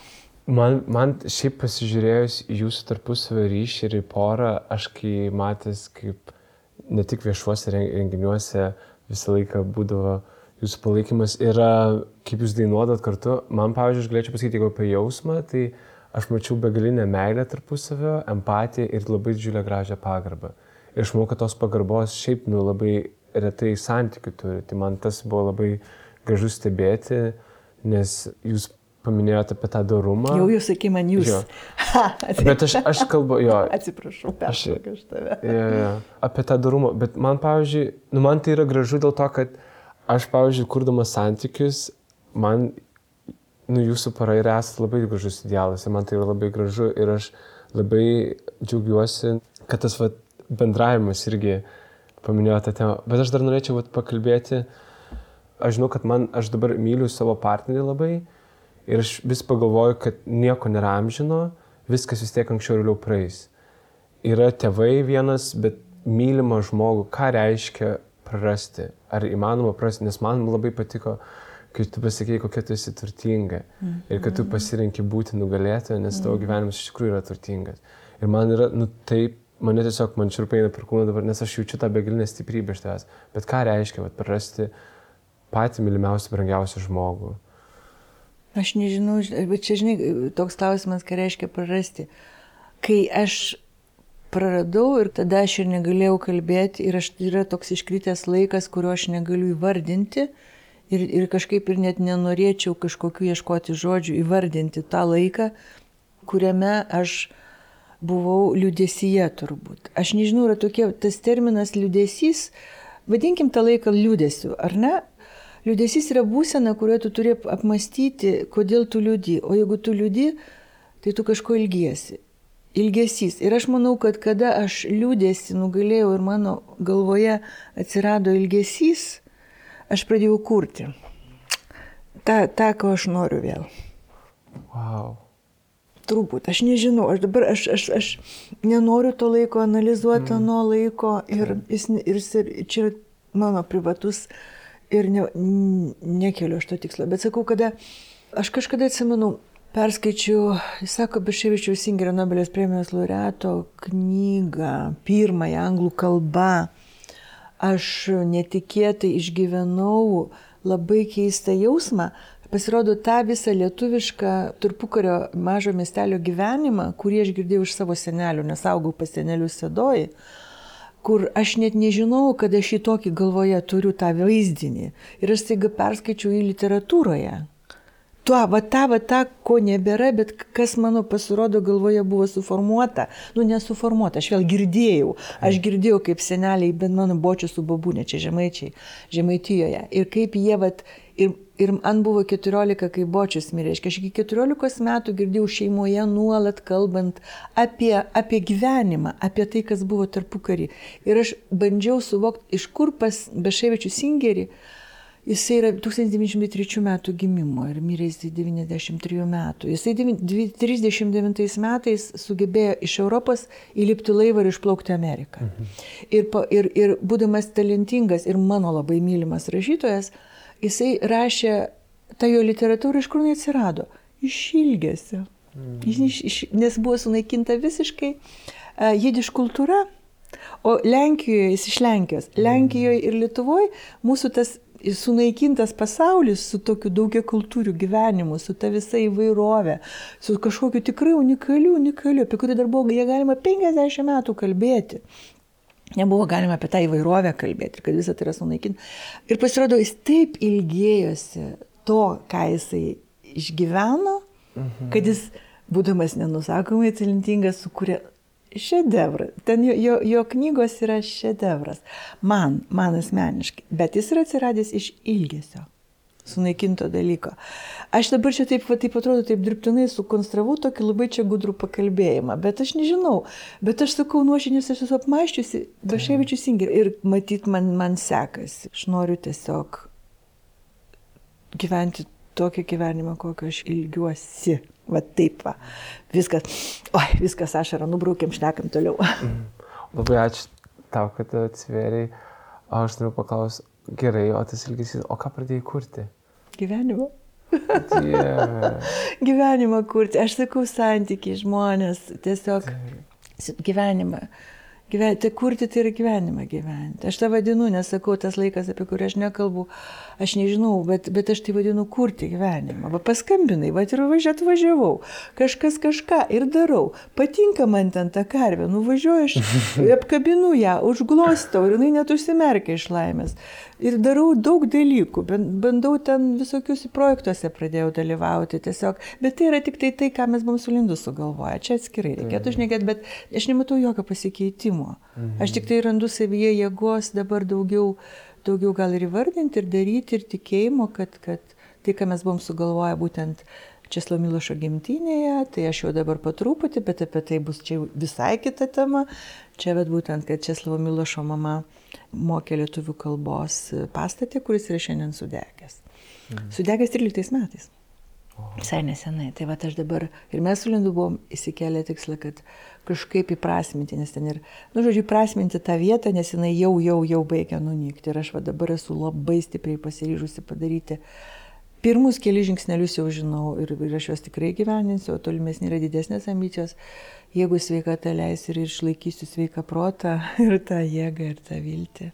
Man, man šiaip pasižiūrėjus jūsų tarpusavio ryšį ir į porą, aš kai matęs, kaip ne tik viešuose renginiuose visą laiką būdavo jūsų palaikymas yra, kaip jūs dainuodot kartu, man, pavyzdžiui, aš galėčiau pasakyti, jeigu apie jausmą, tai aš mačiau begalinę meilę tarpusavio, empatiją ir labai didžiulę gražią pagarbą. Ir aš manau, kad tos pagarbos šiaip, nu, labai retai santykių turi. Tai man tas buvo labai gražu stebėti, nes jūs paminėjote apie tą dorumą. Jau jūs sakė man jūs. Jo. *laughs* Bet aš, aš kalbu, jo. Atsiprašau, peršokiu aš tave. Jo, jo, apie tą dorumą. Bet man, pavyzdžiui, nu, man tai yra gražu dėl to, kad aš, pavyzdžiui, kurdamas santykius, man, nu, jūsų para ir esate labai gražus idealas. Ir man tai yra labai gražu. Ir aš labai džiaugiuosi, kad tas vat, bendravimas irgi paminėjo tą temą. Bet aš dar norėčiau vat, pakalbėti. Aš žinau, kad man, aš dabar myliu savo partnerį labai. Ir aš vis pagalvoju, kad nieko nėra amžino, viskas vis tiek anksčiau ir vėliau praeis. Yra tėvai vienas, bet mylimą žmogų, ką reiškia prarasti? Ar įmanoma prarasti? Nes man labai patiko, kai tu pasakėjai, kokia tu esi turtinga. Mm. Ir kad tu pasirinki būti nugalėtoju, nes tavo gyvenimas iš tikrųjų yra turtingas. Ir man yra, nu taip, mane tiesiog man čirpaina per kūną dabar, nes aš jaučiu tą begalinę stiprybę iš tavęs. Bet ką reiškia, vat, prarasti patį mylimiausią, brangiausią žmogų? Aš nežinau, bet čia, žinai, toks klausimas, ką reiškia prarasti. Kai aš praradau ir tada aš ir negalėjau kalbėti ir aš yra toks iškritęs laikas, kurio aš negaliu įvardinti ir, ir kažkaip ir net nenorėčiau kažkokiu ieškoti žodžių įvardinti tą laiką, kuriame aš buvau liudesyje turbūt. Aš nežinau, yra tokie, tas terminas liudesys, vadinkim tą laiką liudesiu, ar ne? Liūdėsys yra būsena, kurioje tu turi apmastyti, kodėl tu liūdi. O jeigu tu liūdi, tai tu kažko ilgiesi. Ilgesys. Ir aš manau, kad kada aš liūdėsi nugalėjau ir mano galvoje atsirado ilgesys, aš pradėjau kurti. Ta, ta ko aš noriu vėl. Wow. Turbūt, aš nežinau, aš dabar, aš, aš, aš nenoriu to laiko analizuoti, mm. nuo laiko ir, jis, ir, ir čia mano privatus ir ne, nekeliu aš to tikslo. Bet sakau, kada aš kažkada atsimenu, perskaičiau, jis sako, Beševičiaus Singerio Nobelės premijos laureato knygą, pirmąją anglų kalbą. Aš netikėtai išgyvenau labai keistą jausmą. Pasirodo, tą visą lietuvišką turpukario mažo miestelio gyvenimą, kurį aš girdėjau iš savo senelių, nes augau pas senelius Sedoji, kur aš net nežinau, kad aš į tokį galvoje turiu tą vaizdinį. Ir aš staiga perskaičiau į literatūroje. Tuo, va ta, va ta, ko nebėra, bet kas mano pasirodo galvoje buvo suformuota. Nu, nesuformuota, aš vėl girdėjau. Aš girdėjau, kaip seneliai, bent mano bočių su babūnė, čia žemaičiai, žemaitijoje. Ir kaip jie, va, ir Ir man buvo 14, kai bočius mirė. Aš iki 14 metų girdėjau šeimoje nuolat kalbant apie, apie gyvenimą, apie tai, kas buvo tarpu karį. Ir aš bandžiau suvokti, iš kur pas Beševičių Singerį, jisai yra 1903 metų gimimo ir mirė jisai 93 metų. Jisai 39 metais sugebėjo iš Europos įlipti laivą ir išplaukti Ameriką. Mhm. Ir, ir, ir būdamas talentingas ir mano labai mylimas rašytojas, jisai rašė, ta jo literatūra iš kur jinai atsirado? Iš ilgesio. Mm. Iš, iš, nes buvo sunaikinta visiškai uh, jidiš kultūra, o Lenkijoje jis iš Lenkijos. Mm. Lenkijoje ir Lietuvoje mūsų tas sunaikintas pasaulis su tokiu daugia kultūriu gyvenimu, su ta visa įvairovė, su kažkokiu tikrai unikaliu, unikaliu, apie kurį dar buvo, galima 50 metų kalbėti. Nebuvo galima apie tą įvairovę kalbėti, kad visą tai yra sunaikinta. Ir pasirodo, jis taip ilgėjosi to, ką jisai išgyveno, mhm. kad jis, būdamas nenusakomai talentingas, sukūrė šedevrą. Ten jo, jo, jo knygos yra šedevras. Man, man asmeniškai. Bet jis yra atsiradęs iš ilgesio sunaikinto dalyko. Aš dabar čia taip, va, taip atrodo, taip dirbtinai sukonstravau tokį labai čia gudrų pakalbėjimą, bet aš nežinau, bet aš sakau nuošinės, aš esu apmaščiusi, Baševičius Inger ir matyt man, man sekasi. Aš noriu tiesiog gyventi tokį gyvenimą, kokio aš ilgiuosi. Va taip va. Viskas, oi, viskas ašarą, nubraukiam, šnekam toliau. Mm. Labai ačiū tau, kad atsivėriai. O aš noriu paklausti, gerai, o tas ilgesys, o ką pradėjai kurti? Gyvenimą. *laughs* gyvenimą kurti. Aš sakau santykiai, žmonės, tiesiog gyvenimą. Gyven, tai kurti tai yra gyvenimą gyventi. Aš tą vadinu, nesakau, tas laikas, apie kurį aš nekalbu, aš nežinau, bet, bet aš tai vadinu kurti gyvenimą. Va paskambinai, va ir važiuot važiavau, kažkas kažką ir darau. Patinka man ten ta karvė, nuvažiuoju, aš *laughs* apkabinu ją, užglostau ir jinai net užsimerkia iš laimės ir darau daug dalykų, bandau ten visokius projektuose pradėjau dalyvauti tiesiog, bet tai yra tik tai tai, ką mes buvom su Lindu sugalvoję, čia atskirai reikėtų žinėkėti, bet aš nematau jokio pasikeitimo. Aš tik tai randu savyje jėgos dabar daugiau, daugiau gal ir įvardinti, ir daryti, ir tikėjimo, kad, kad tai, ką mes buvom sugalvoję būtent Česlo Milošo gimtinėje, tai aš jau dabar patruputį, bet apie tai bus čia visai kita tema. Čia bet būtent, kad Česlovo Milošo mama mokė lietuvių kalbos pastatė, kuris yra šiandien sudegęs. Mhm. Sudegęs 13 metais. Visai nesenai. Tai va aš dabar ir mes su Lindu buvom įsikėlę tikslą, kad kažkaip įprasminti, nes ten ir, nu, žodžiu, įprasminti tą vietą, nes jinai jau, jau, jau baigia nunykti. Ir aš va dabar esu labai stipriai pasiryžusi padaryti uh, pirmus keli žingsnelius jau žinau ir, ir aš juos tikrai gyveninsiu, o tolimesnė yra didesnės ambicijos, jeigu sveikata leis ir išlaikysiu sveiką protą *laughs* ir tą jėgą ir tą viltį.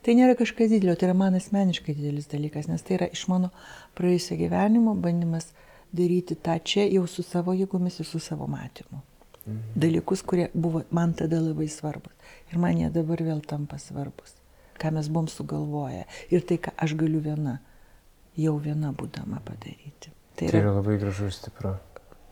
Tai nėra kažkas didelio, tai yra man asmeniškai didelis dalykas, nes tai yra iš mano praėjusio gyvenimo bandymas daryti tą čia jau su savo jėgomis ir su savo matymu. Mhm. Dalykus, kurie buvo man tada labai svarbus. Ir man jie dabar vėl tampa svarbus. Ką mes buvom sugalvoję. Ir tai, ką aš galiu viena jau viena būdama padaryti. Tai yra, tai yra labai gražu ir stipru.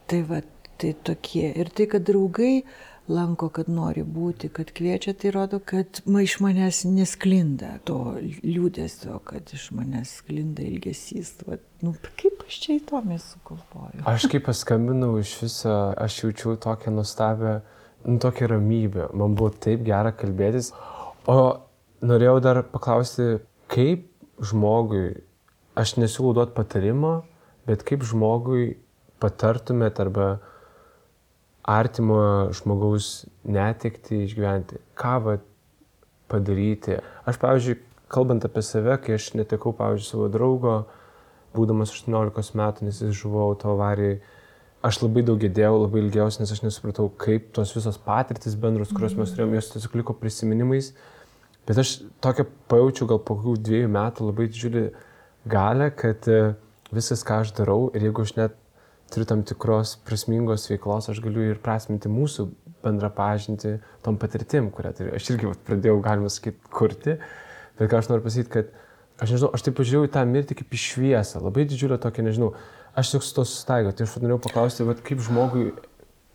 Tai va, tai tokie. Ir tai, kad draugai lanko, kad nori būti, kad kviečia, tai rodo, kad ma iš manęs nesklinda to liūdėsio, kad iš manęs sklinda ilgesys. Va, nu, kaip aš čia į to mes sugalvoju? Aš kaip paskambinau iš viso, aš jaučiau tokią nuostabią, nu, tokią ramybę. Man buvo taip gera kalbėtis. O norėjau dar paklausti, kaip žmogui aš nesiūlau duoti patarimo, bet kaip žmogui patartumėt arba artimo žmogaus netikti išgyventi, ką va padaryti. Aš, pavyzdžiui, kalbant apie save, kai aš netekau, pavyzdžiui, savo draugo, būdamas 18 metų, nes jis žuvo auto avarijai, aš labai daug gėdėjau, labai ilgiausiai, nes aš nesupratau, kaip tos visos patirtis bendros, kurios mes turėjom, jos tiesiog liko prisiminimais. Bet aš tokią pajaučiau gal po kokių dviejų metų labai didžiulį galę, kad e, visas, ką aš darau, ir jeigu aš net turiu tam tikros prasmingos veiklos, aš galiu ir prasminti mūsų bendrą pažinti tom patirtim, kurią turiu. Aš irgi pradėjau, galima sakyti, kurti, bet ką aš noriu pasakyti, kad aš nežinau, aš taip pažiūrėjau į tą mirtį kaip į šviesą, labai didžiulę tokią, nežinau, aš tik su to susitaigau, tai aš norėjau paklausti, vat, kaip žmogui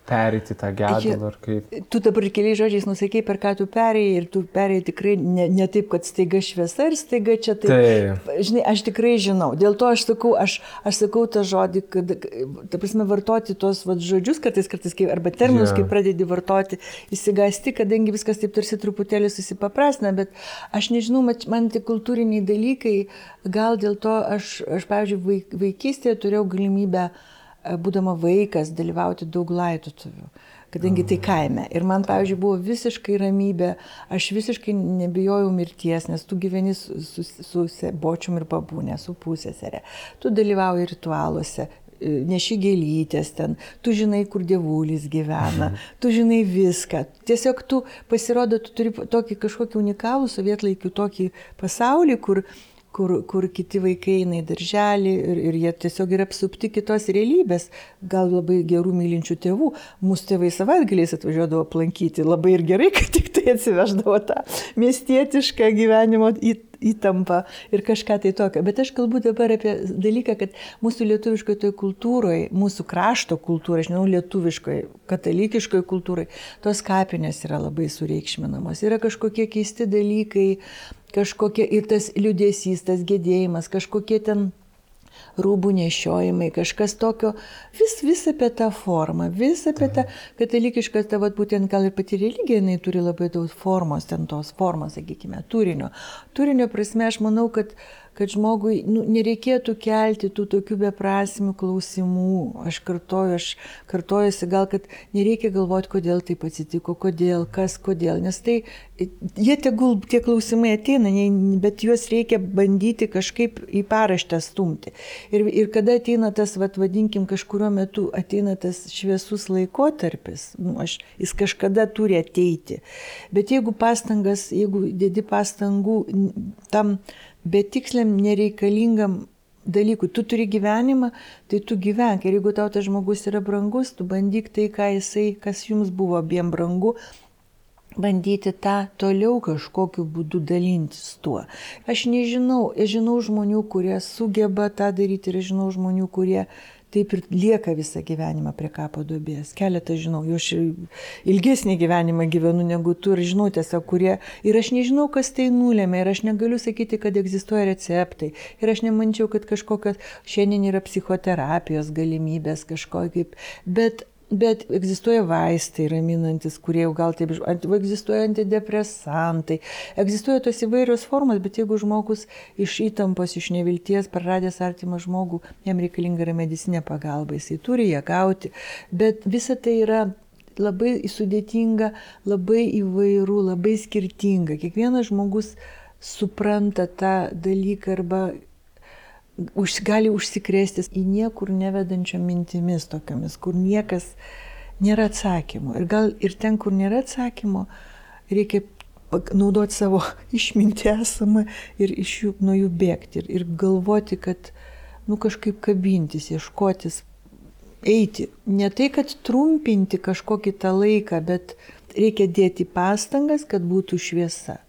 perėti tą gedulą ar kaip? Tu dabar keliais žodžiais nusakei, per ką tu perėjai ir tu perėjai tikrai ne, ne taip, kad staiga šviesa ir staiga čia taip. taip. Žinai, aš tikrai žinau. Dėl to aš sakau, aš, aš sakau tą žodį, kad, ta prasme, vartoti tuos vat, žodžius kartais, kartais, kai, arba terminus, yeah. kai pradedi vartoti, įsigasti, kadangi viskas taip tarsi truputėlį susipaprastina, bet aš nežinau, man tie kultūriniai dalykai, gal dėl to aš, aš pavyzdžiui, vaikystėje turėjau galimybę uh, būdama vaikas, dalyvauti daug laidotuvių, kadangi tai kaime. Ir man, pavyzdžiui, buvo visiškai ramybė, aš visiškai nebijojau mirties, nes tu gyveni su, su, su bočium ir babūnė, su pusėserė. Tu dalyvauji ritualuose, e, neši gėlytės ten, tu žinai, kur dievulis gyvena, mhm. tu žinai viską. Tiesiog tu pasirodo, tu turi tokį kažkokį unikalų sovietlaikių tokį pasaulį, kur kur, kur kiti vaikai eina į darželį ir, ir jie tiesiog yra apsupti kitos realybės, gal labai gerų mylinčių tėvų. Mūsų tėvai savaitgaliais atvažiuodavo aplankyti, labai ir gerai, kad tik tai atsiveždavo tą miestietišką gyvenimo įtampą ir kažką tai tokio. Bet aš kalbu dabar apie dalyką, kad mūsų lietuviškoje toj kultūroje, mūsų krašto kultūroje, žinau, lietuviškoje, katalikiškoje kultūroje, tos kapinės yra labai sureikšminamos. Yra kažkokie keisti dalykai, kažkokia ir tas liudesys, tas gedėjimas, kažkokie ten rūbų nešiojimai, kažkas tokio, vis, vis apie tą formą, vis apie tą katalikišką, tavo būtent gal ir pati religija, jinai turi labai daug formos, ten tos formos, sakykime, turinio. Turinio prasme, aš manau, kad kad žmogui nu, nereikėtų kelti tų tokių beprasmių klausimų. Aš kartoju, aš kartojuosi gal, kad nereikia galvoti, kodėl taip atsitiko, kodėl, kas, kodėl, nes tai jie tegul tie klausimai ateina, bet juos reikia bandyti kažkaip į paraštę stumti. Ir, ir kada ateina tas, vad, vadinkim, kažkurio metu ateina tas šviesus laikotarpis, nu, aš, jis kažkada turi ateiti. Bet jeigu pastangas, jeigu dėdi pastangų tam betiksliam, nereikalingam dalykui. Tu turi gyvenimą, tai tu gyvenk. Ir jeigu tau tas žmogus yra brangus, tu bandyk tai, ką jisai, kas jums buvo abiem brangu, bandyti tą toliau kažkokiu būdu dalintis tuo. Aš nežinau, aš žinau žmonių, kurie sugeba tą daryti ir žinau žmonių, kurie taip ir lieka visą gyvenimą prie kapo duobės. Keletą žinau, jau aš ilgesnį gyvenimą gyvenu negu tu ir žinau tiesiog, kurie. Ir aš nežinau, kas tai nulėmė ir aš negaliu sakyti, kad egzistuoja receptai. Ir aš nemančiau, kad kažkokios šiandien yra psichoterapijos galimybės kažko kaip. Bet Bet egzistuoja vaistai raminantis, kurie jau gal taip, egzistuoja antidepresantai, egzistuoja tos įvairios formos, bet jeigu žmogus iš įtampos, iš nevilties, praradęs artimą žmogų, jam reikalinga yra medicinė pagalba, jisai turi ją gauti. Bet visa tai yra labai sudėtinga, labai įvairu, labai skirtinga. Kiekvienas žmogus supranta tą dalyką arba už, gali užsikrėsti į niekur nevedančią mintimis tokiamis, kur niekas nėra atsakymų. Ir gal ir ten, kur nėra atsakymo, reikia naudoti savo *laughs* išmintį esamą ir iš jų nuo jų bėgti. Ir, ir galvoti, kad, nu, kažkaip kabintis, ieškotis, eiti. Ne tai, kad trumpinti kažkokį tą laiką, bet reikia dėti pastangas, kad būtų šviesa.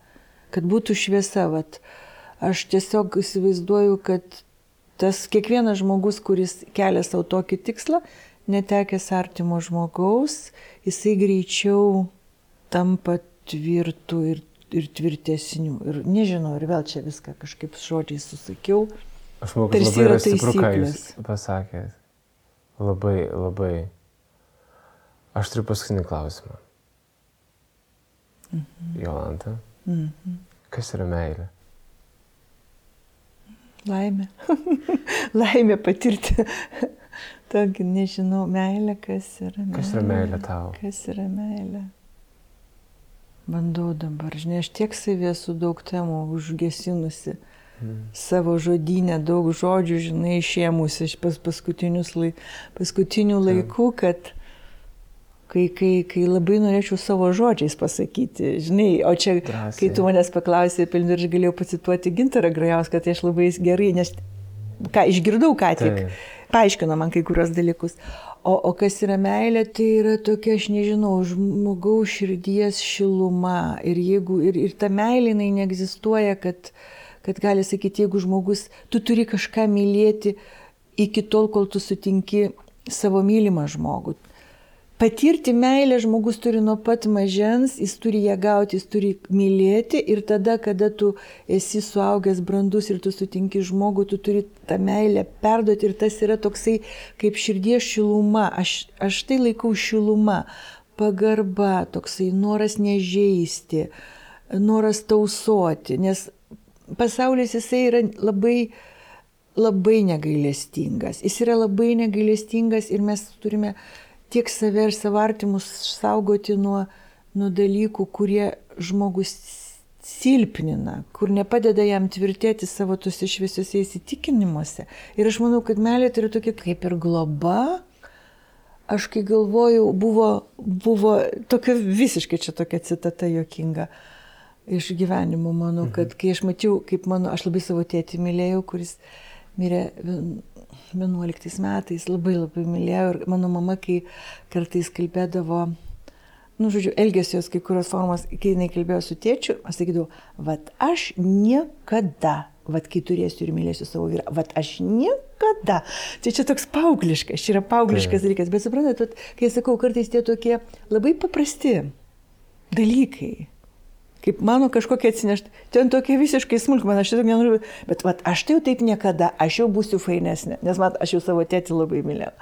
Kad būtų šviesa, vat. Aš tiesiog įsivaizduoju, kad tas kiekvienas žmogus, kuris kelia savo tokį tikslą, netekęs artimo žmogaus, jisai greičiau tampa tvirtų ir, ir tvirtesnių. Ir nežinau, ir vėl čia viską kažkaip žodžiai susakiau. Aš manau, kad labai yra stipru, ką jūs pasakėt. Labai, labai. Aš turiu paskutinį klausimą. Mhm. Jolanta. Mhm. Kas yra meilė? Laimė. *laughs* Laimė patirti *laughs* tokį, nežinau, meilę, kas yra meilė. Kas yra meilė tau? Kas yra meilė? Bandau dabar, žinai, aš tiek savį esu daug temų užgesinusi. Hmm. Savo žodinę daug žodžių, žinai, išėmusi iš pas paskutinių laikų, kad kai, kai, kai labai norėčiau savo žodžiais pasakyti, žinai, o čia, Drąsiai. kai tu manęs paklausai, pilnai aš galėjau pacituoti Gintarą Grajauską, tai aš labai gerai, nes ką išgirdau ką tik, tai. paaiškino man kai kurios dalykus. O, o kas yra meilė, tai yra tokia, aš nežinau, žmogaus širdies šiluma. Ir, jeigu, ir, ir ta meilė, jinai neegzistuoja, kad, kad gali sakyti, jeigu žmogus, tu turi kažką mylėti iki tol, kol tu sutinki savo mylimą žmogų patirti meilę žmogus turi nuo pat mažens, jis turi ją gauti, jis turi mylėti ir tada, kada tu esi suaugęs brandus ir tu sutinki žmogų, tu turi tą meilę perduoti ir tas yra toksai kaip širdies šiluma, aš, aš tai laikau šiluma, pagarba, toksai noras nežeisti, noras tausoti, nes pasaulis jisai yra labai labai negailestingas. Jis yra labai negailestingas ir mes turime tiek save ir savo artimus saugoti nuo, nuo dalykų, kurie žmogus silpnina, kur nepadeda jam tvirtėti savo tuose šviesiuose įsitikinimuose. Ir aš manau, kad meilė yra tokia kaip ir globa. Aš kai galvojau, buvo, buvo tokia visiškai čia tokia citata jokinga iš gyvenimo mano, kad mhm. kai aš mačiau, kaip mano, aš labai savo tėtį mylėjau, kuris mirė 11 metais labai labai mylėjau ir mano mama, kai kartais kalbėdavo, nu, žodžiu, elgesios kai kurios formos, kai jinai kalbėjo su tėčiu, aš sakydavau, vad aš niekada, vad kai turėsiu ir mylėsiu savo vyrą, vad aš niekada. Tai čia toks paaugliškas, čia yra paaugliškas tai. dalykas, bet suprantate, kai sakau, kartais tie tokie labai paprasti dalykai kaip mano kažkokia atsinešta, ten tokia visiškai smulkmena, aš tiesiog nenoriu, bet vat, aš tai jau taip niekada, aš jau būsiu fainesnė, nes man, aš jau savo tėtį labai mylėjau.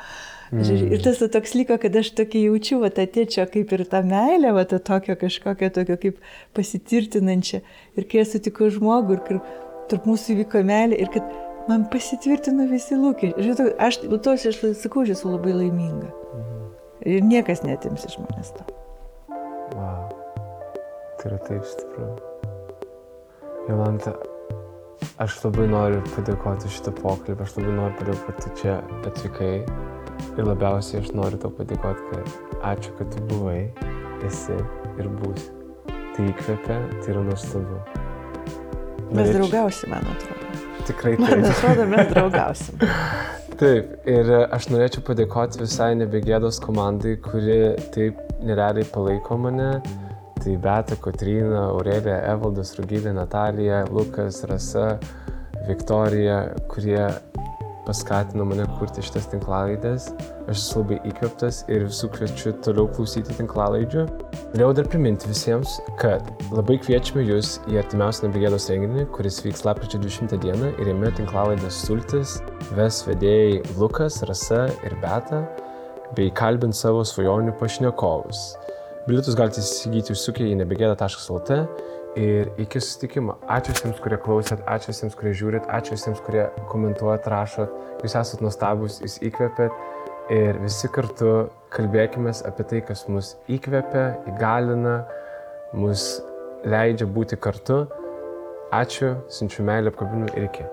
Mm. Ir tas toks liko, kad aš tokį jaučiu, va, tą tėčio kaip ir tą meilę, va, tą tokio kažkokio tokio kaip pasitirtinančią. Ir kai aš sutikau žmogų, ir tarp mūsų įvyko meilė, ir kad man pasitvirtino visi lūkesčiai. Žinau, aš, to aš sakau, aš esu labai laiminga. Mm. Ir niekas netims iš manęs to. Wow tai yra taip stipru. Jolanta, aš labai noriu padėkoti šitą pokalbį, aš labai noriu padėkoti, kad tu čia atvykai ir labiausiai aš noriu tau padėkoti, kad ačiū, kad tu buvai, esi ir būsi. Tai įkvepia, tai yra nuostabu. Mes Norėčiau... draugausim, man atrodo. Tikrai taip. Man atrodo, mes draugausim. *laughs* Taip, ir aš norėčiau padėkoti visai nebegėdos komandai, kuri taip nerealiai palaiko mane Tai Beta, Kotryna, Aurelija, Evaldas, Rugilė, Natalija, Lukas, Rasa, Viktorija, kurie paskatino mane kurti šitas tinklalaidės. Aš esu labai įkvėptas ir visų kviečiu toliau klausyti tinklalaidžių. Norėjau dar priminti visiems, kad labai kviečiame jūs į artimiausią Nebegėdos renginį, kuris vyks lapkričio 20 dieną ir jame tinklalaidės Sultis ves vedėjai Lukas, Rasa ir Beta bei kalbint savo svajonių pašnekovus. Bilietus galite įsigyti užsukę į nebegėda.lt ir iki susitikimo. Ačiū visiems, kurie klausėt, ačiū visiems, kurie žiūrit, ačiū visiems, kurie komentuojat, rašot. Jūs esate nuostabus, jūs įkvėpėt ir visi kartu kalbėkime apie tai, kas mus įkvėpia, įgalina, mus leidžia būti kartu. Ačiū, siunčiu meilę apkabinimu ir iki.